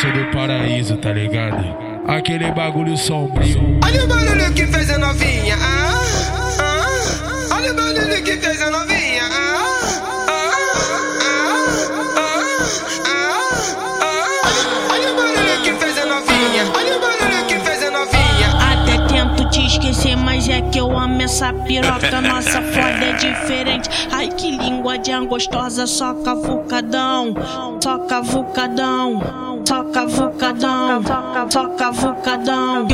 sou do paraíso, tá ligado? Aquele bagulho sombrio. Olha o barulho que fez a novinha. Ah, ah. Olha o barulho que fez a novinha. Ah, ah, ah, ah, ah. Olha o barulho que fez a novinha. Olha o barulho que fez a novinha. Até tento te esquecer, mas é que eu amo essa piroca. Nossa foda é diferente. Ai que língua de gostosa, só cavucadão, só cavucadão. Só cavucadão, só cavucadão.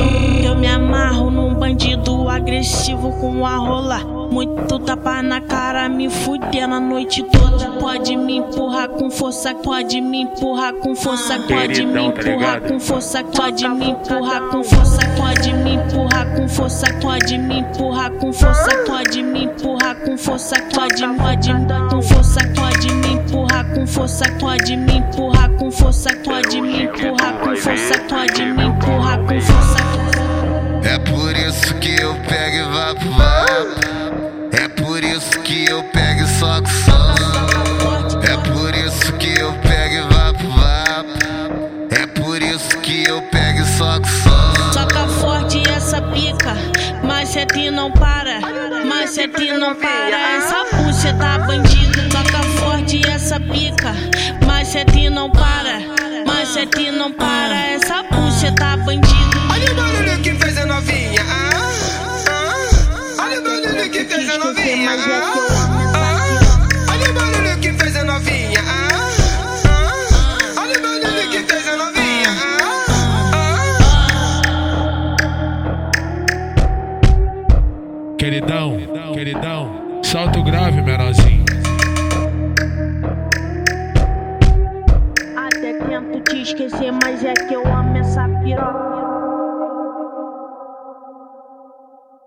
Eu me amarro num bandido agressivo com a rola. Muito tapa na cara, me fudendo a noite toda. Pode me empurrar com força, pode me empurrar com força, pode me empurrar com força, pode me empurrar com força, pode me empurrar com força, pode me empurrar com força, pode me empurrar com força, pode, pode com força, pode me empurrar com força, pode me empurrar empurrar com força, pode me empurrar com força. É por isso que eu pego e vá pro vapo. É por isso que eu pego e soco só. É por isso que eu pego e vá pro vapo. É por isso que eu pego e soco só. Soca forte essa pica, mas sete não para. Mas sete não para, essa puxa tá bandida. Soca forte essa pica, mas sete não para. Sete não para, essa puxa tá bandida. Olha o barulho que fez a novinha. Ah, ah. Olha o barulho que fez a novinha. Ah. Olha o barulho que fez a novinha. Olha o barulho que fez a novinha. Queridão, queridão, salto grave, menorzinho. Esquecer, mas é que eu amo essa piroca.